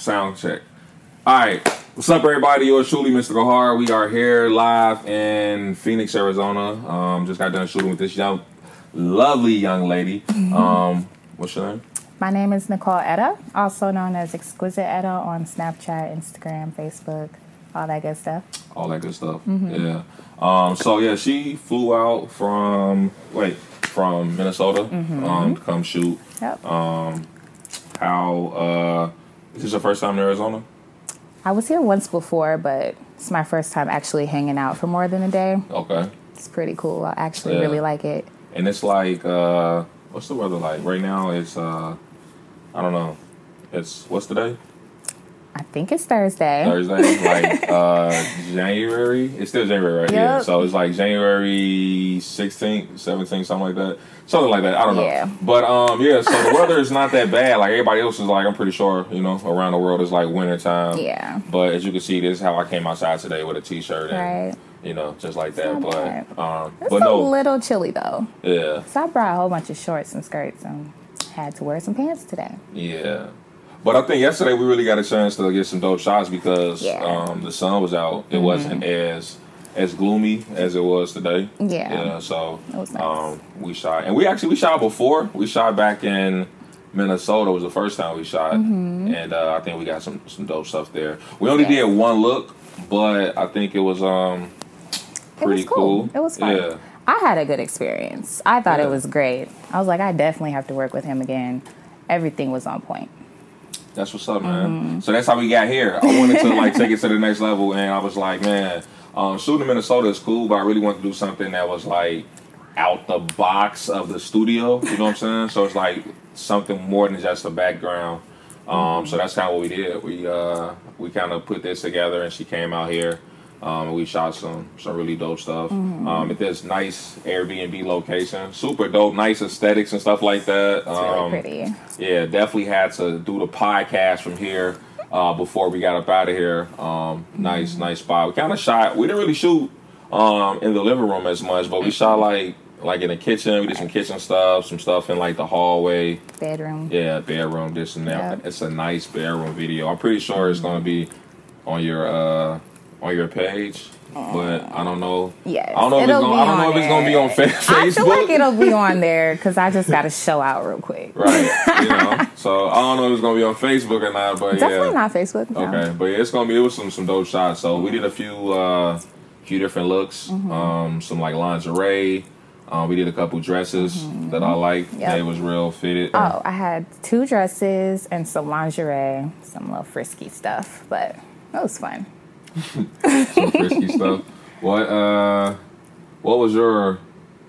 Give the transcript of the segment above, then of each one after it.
Sound check. All right. What's up, everybody? Yours truly, Mr. Gahar. We are here live in Phoenix, Arizona. Um, just got done shooting with this young, lovely young lady. Um, what's your name? My name is Nicole Etta, also known as Exquisite Etta on Snapchat, Instagram, Facebook, all that good stuff. All that good stuff. Yeah. Um, so yeah, she flew out from wait from Minnesota um, to come shoot. Yep. How uh, is this your first time in Arizona? I was here once before, but it's my first time actually hanging out for more than a day. Okay. It's pretty cool. I actually Yeah. really like it. And it's like, uh, what's the weather like right now? It's, uh, I don't know. It's what's the day? I think it's Thursday. Thursday, like uh, January. It's still January, right? Yep. So it's like January sixteenth, seventeenth, something like that, something like that. I don't know. Yeah. But um, yeah. So the weather is not that bad. Like everybody else is like, I'm pretty sure, you know, around the world is like winter time. Yeah. But as you can see, this is how I came outside today with a t-shirt and Right. you know, just like that. But bad. um, It's but a no, little chilly though. yeah. So I brought a whole bunch of shorts and skirts and had to wear some pants today. Yeah. But I think yesterday we really got a chance to get some dope shots because Yeah. Mm-hmm. um, the sun was out. It wasn't as as gloomy as it was today. Yeah. Yeah. So It was nice. um, we shot, and we actually we shot before. We shot back in Minnesota. Was the first time we shot, Mm-hmm. and uh, I think we got some some dope stuff there. We only Yeah. did one look, but I think it was um It pretty was cool. cool. It was fun. Yeah. I had a good experience. I thought Yeah. it was great. I was like, I definitely have to work with him again. Everything was on point. That's what's up, man. Mm-hmm. So that's how we got here. I wanted to like take it to the next level, and I was like, man, um, shooting in Minnesota is cool, but I really want to do something that was like out the box of the studio. You know what I'm saying? So it's like something more than just a background. Um, so that's kind of what we did. We uh, we kind of put this together, and she came out here. Um, we shot some some really dope stuff um, at this nice Airbnb location. Super dope, nice aesthetics and stuff like that. Um, really pretty. yeah, definitely had to do the podcast from here uh, before we got up out of here. Um, nice, nice spot. We kind of shot. We didn't really shoot um, in the living room as much, but we shot like like in the kitchen. We did some kitchen stuff, some stuff in like the hallway. Bedroom. Yeah, bedroom, this and that. Yeah. It's a nice bedroom video. I'm pretty sure it's gonna be on your uh, on your page, but I don't know. Yes, I don't know if it's gonna. I don't know if it's gonna be on fa- Facebook. I feel like it'll be on there because I just got to show out real quick. Right. You know. so I don't know if it's gonna be on Facebook or not, but Definitely yeah. not Facebook. no. Okay, but yeah, it's gonna be it was some some dope shots. So we did a few uh few different looks, Mm-hmm. um, some like lingerie. Um, we did a couple dresses that I liked. Mm-hmm. Yep. They was real fitted. Oh, I had two dresses and some lingerie, some little frisky stuff, but it was fun. some frisky stuff. What uh, what was your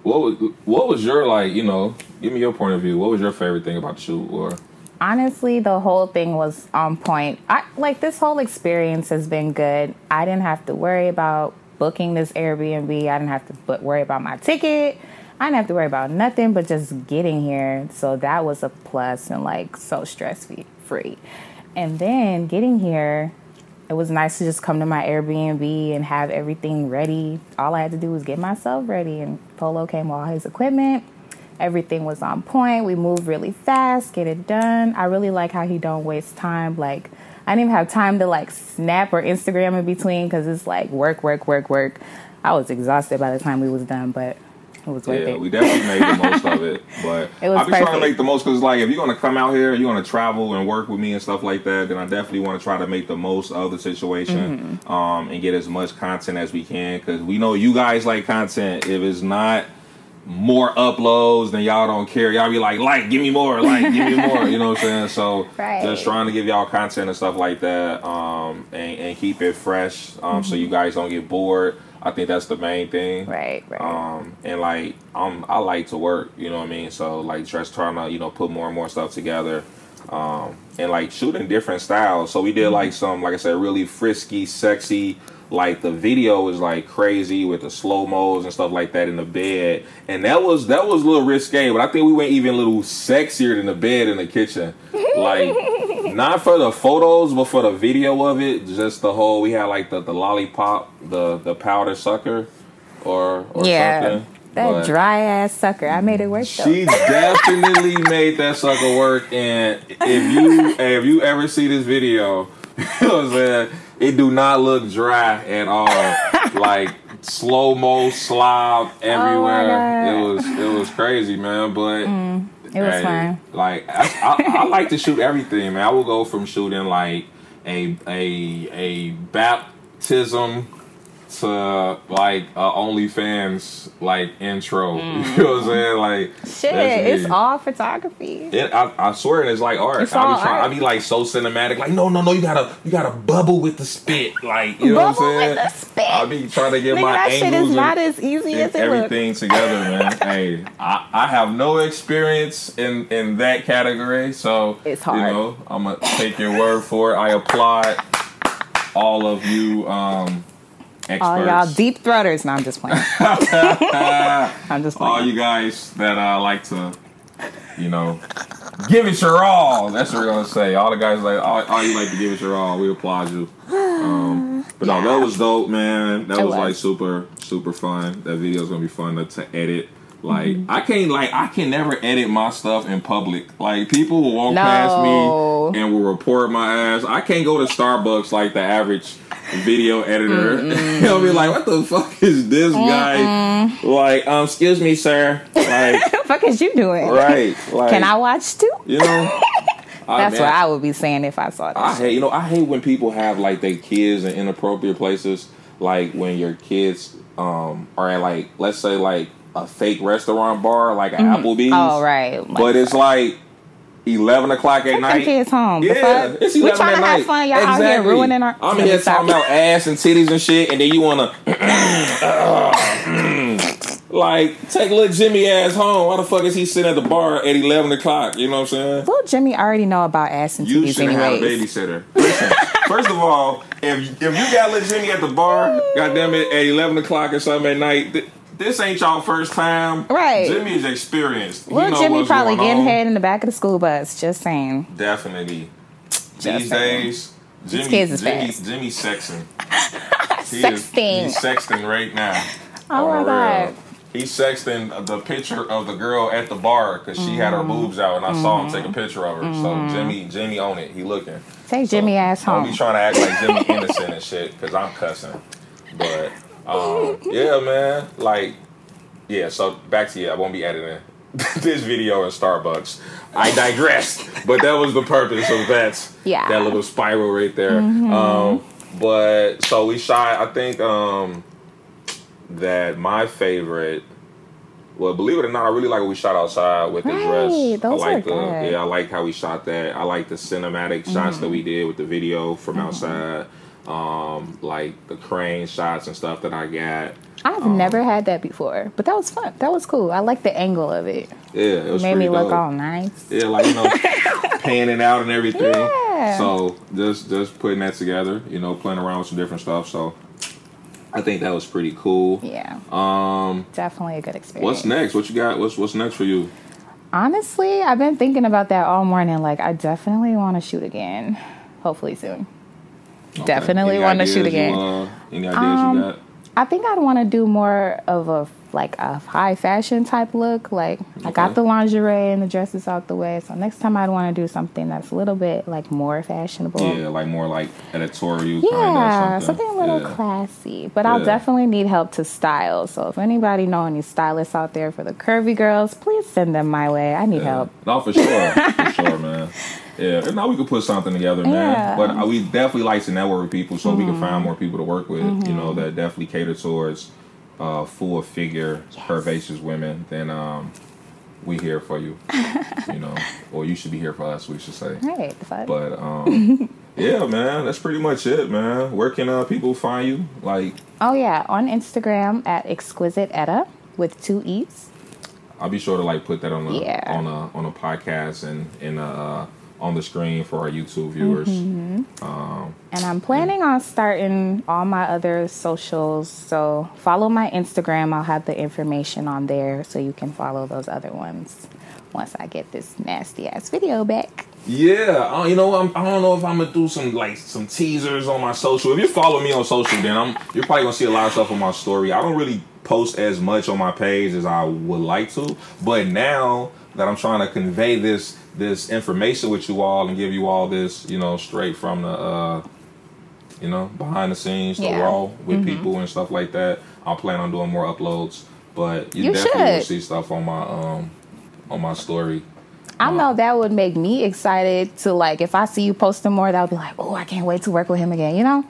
what was what was your like? You know, give me your point of view. What was your favorite thing about the shoot? Or Honestly, the whole thing was on point. I like this whole experience has been good. I didn't have to worry about booking this Airbnb. I didn't have to but worry about my ticket. I didn't have to worry about nothing but just getting here. So that was a plus and like so stress free. And then getting here, it was nice to just come to my Airbnb and have everything ready. All I had to do was get myself ready, and Polo came with all his equipment. Everything was on point. We moved really fast, get it done. I really like how he don't waste time. Like I didn't even have time to like snap or Instagram in between because it's like work, work, work, work. I was exhausted by the time we was done, but it was worth yeah, it. we definitely made the most of it. But It was I've been trying to make the most because, like, if you're gonna come out here, you're gonna travel and work with me and stuff like that. Then I definitely want to try to make the most of the situation Mm-hmm. um, and get as much content as we can because we know you guys like content. If it's not more uploads, then y'all don't care. Y'all be like, like, give me more, like, give me more. You know what I'm saying? So Right. just trying to give y'all content and stuff like that, um, and, and keep it fresh, um, so you guys don't get bored. I think that's the main thing. Mm-hmm. right, right. Um, and like um, I like to work, you know what I mean. So like just trying to you know put more and more stuff together, um, and like shooting different styles. So we did like some like I said, really frisky, sexy. Like the video is like crazy with the slow mos and stuff like that in the bed, and that was that was a little risque. But I think we went even a little sexier than the bed in the kitchen. Like not for the photos, but for the video of it. Just the whole we had like the the lollipop, the the powder sucker, or or Yeah. something. That But- dry ass sucker. I made it work though. She definitely made that sucker work. And if you if you ever see this video, you know what I'm saying, it do not look dry at all. like slow mo slob oh everywhere. God. it was was crazy, man. But mm, it was hey, fun. Like I, I, I like to shoot everything, man. I will go from shooting like a a a baptism to like a OnlyFans like intro. You know what I'm saying? Like Shit, it's all photography. It, I, I swear it's like art. It's I be trying, art. I be like so cinematic. Like no, no, no. You gotta, you gotta bubble with the spit. Like you know Bubble what I'm saying? with the spit. I be trying to get Nigga, my that shit is not and, as easy as it looks. everything together, man. hey, I, I have no experience in in that category, so It's hard. You know, I'm gonna take your word for it. I applaud all of you. Um, experts. All y'all deep throaters. No, I'm just playing. I'm just all you guys that uh, like to, you know, give it your all. That's what we're gonna say. All the guys like, all, all you like to give it your all. We applaud you. Um, but no, that was dope, man. That was, was. like super, super fun. That video's gonna be fun to, to edit. Like Mm-hmm. I can't, like I can never edit my stuff in public. Like people will walk No. past me and will report my ass. I can't go to Starbucks like the average video editor. He'll be like, "What the fuck is this guy?" Like, um, excuse me, sir. Like, What the fuck is you doing? right? Like, Can I watch too? You know, I, That's man, what I would be saying if I saw that. I hate. You know, I hate when people have like their kids in inappropriate places. Like when your kids um are at like, let's say like a fake restaurant bar, like an Applebee's. Oh right. But it's like eleven o'clock at Take night. kids home. Yeah, it's we trying to night. have fun. Y'all out here ruining our. I'm here talking about ass and titties and shit, and then you wanna uh, like take little Jimmy ass home. Why the fuck is he sitting at the bar at eleven o'clock? You know what I'm saying? Little Jimmy already know about ass and You titties should have a babysitter. Listen, first of all, if if you got little Jimmy at the bar, goddamn it, at eleven o'clock or something at night. Th- this ain't y'all first time. Right. Jimmy is experienced. He Little know Jimmy probably getting head in the back of the school bus. Just saying. Definitely. Just These saying. days, Jimmy, kids is Jimmy, fast. Jimmy sexing. He is- Sexting. he's sexting right now. Oh my God. He's sexting the picture of the girl at the bar because she had Mm-hmm. her boobs out, and I saw him take a picture of her. So Jimmy, Jimmy on it. He looking. Take Jimmy ass Don't home. be trying to act like Jimmy innocent and shit because I'm cussing. But um, yeah, man, like yeah. So back to you. I won't be editing this video in Starbucks. I digressed, but that was the purpose of that. Yeah. That little spiral right there. Um, but so we shot. I think um, that my favorite. Well, believe it or not, I really like what we shot outside with the Right, dress. those I like are the good. yeah, I like how we shot that. I like the cinematic shots that Mm-hmm. we did with the video from outside. Um, like the crane shots and stuff that I got. I've Um, never had that before, but that was fun. That was cool. I like the angle of it. Yeah, it was Made me pretty look all nice. Yeah, like you know, panning out and everything. Yeah. So just just putting that together, you know, playing around with some different stuff. So I think that was pretty cool. Yeah, Um, definitely a good experience. what's next? What you got? What's what's next for you? Honestly, I've been thinking about that all morning. Like, I definitely want to shoot again. Hopefully soon. Okay. Definitely wanna ideas shoot again. any ideas Um, you got? I think I'd want to do more of a like a high fashion type look. Like I got the lingerie and the dresses out the way, so next time I'd want to do something that's a little bit like more fashionable. Yeah, like more like editorial Yeah, kind of something. a little Yeah. classy. But I'll definitely need help to style. So if anybody know any stylists out there for the curvy girls, please send them my way. I need Yeah. help. No, for sure, for sure, man. Yeah, and now we could put something together, man. Yeah. Mm-hmm. But uh, we definitely like to network with people so we can find more people to work with. You know, that definitely cater towards uh, full figure, curvaceous women. Then um, we here for you. you know, or you should be here for us. We should say. Right. But um, yeah, man, that's pretty much it, man. Where can uh, people find you? Like, oh yeah, on Instagram at exquisite etta with two e's. I'll be sure to like put that on a Yeah. on a on a podcast and and uh, on the screen for our YouTube viewers. Mm-hmm. Um, And I'm planning on starting all my other socials. So follow my Instagram. I'll have the information on there so you can follow those other ones once I get this nasty ass video back. yeah, uh, you know, I'm, I don't know if I'm gonna do some like some teasers on my social. If you follow me on social, then I'm you're probably gonna see a lot of stuff on my story. I don't really post as much on my page as I would like to. But now that I'm trying to convey this this information with you all and give you all this, you know, straight from the uh you know, behind the scenes, the Yeah. raw with people and stuff like that. I plan on doing more uploads, but you, You definitely will see stuff on my um on my story. I know that would make me excited to like if I see you posting more, that would be like, oh, I can't wait to work with him again. You know,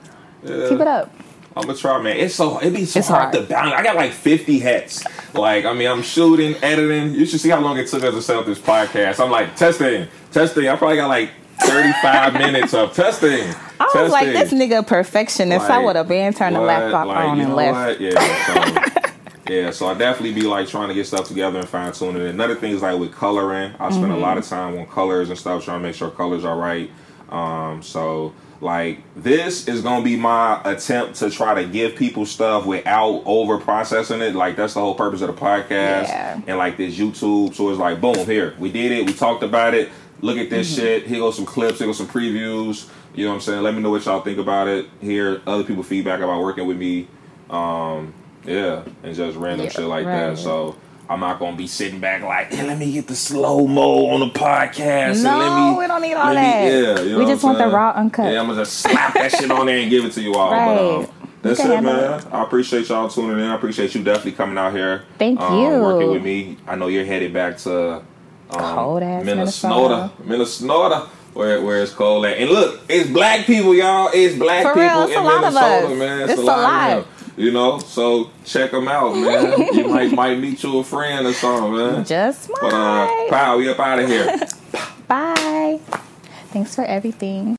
Yeah. keep it up. I'm gonna try, man. It's so it'd be so It's hard, hard. to balance. I got like 50 hats. Like, I mean, I'm shooting, editing. You should see how long it took us to set up this podcast. I'm like testing, testing. I probably got like 35 minutes of testing. I was like, this nigga perfectionist. I would have been turned the laptop Like, on and left. what? Yeah. So, yeah. So I definitely be like trying to get stuff together and fine tuning it. Another thing is like with coloring. I spend a lot Mm-hmm. of time on colors and stuff, trying to make sure colors are right. Um, so like this is gonna be my attempt to try to give people stuff without over processing it. Like that's the whole purpose of the podcast Yeah. and like this YouTube. So it's like boom, here we did it. We talked about it. Look at this shit. Here goes some clips. Here goes some previews. You know what I'm saying? Let me know what y'all think about it. Hear other people feedback about working with me. Um, yeah, and just random Yeah, shit like right. that. So I'm not gonna be sitting back like, hey, let me get the slow mo on the podcast. and No, let me, we don't need all let me- that. yeah, you know We just want the raw, uncut. Yeah, I'm gonna just slap that shit on there and give it to you all. But, um, that's it, man. I appreciate y'all tuning in. I appreciate you definitely coming out here. Thank um, you. Working with me. I know you're headed back to um, Cold-ass Minnesota. Minnesota. Where, where it's cold at. And look, it's black people, y'all. It's black For people real, it's in a lot of Minnesota, man. It's a of lot. You know, so check them out, man. you might might meet you a friend or something, man. Just But uh, might. pow, we up out of here. Bye. Thanks for everything.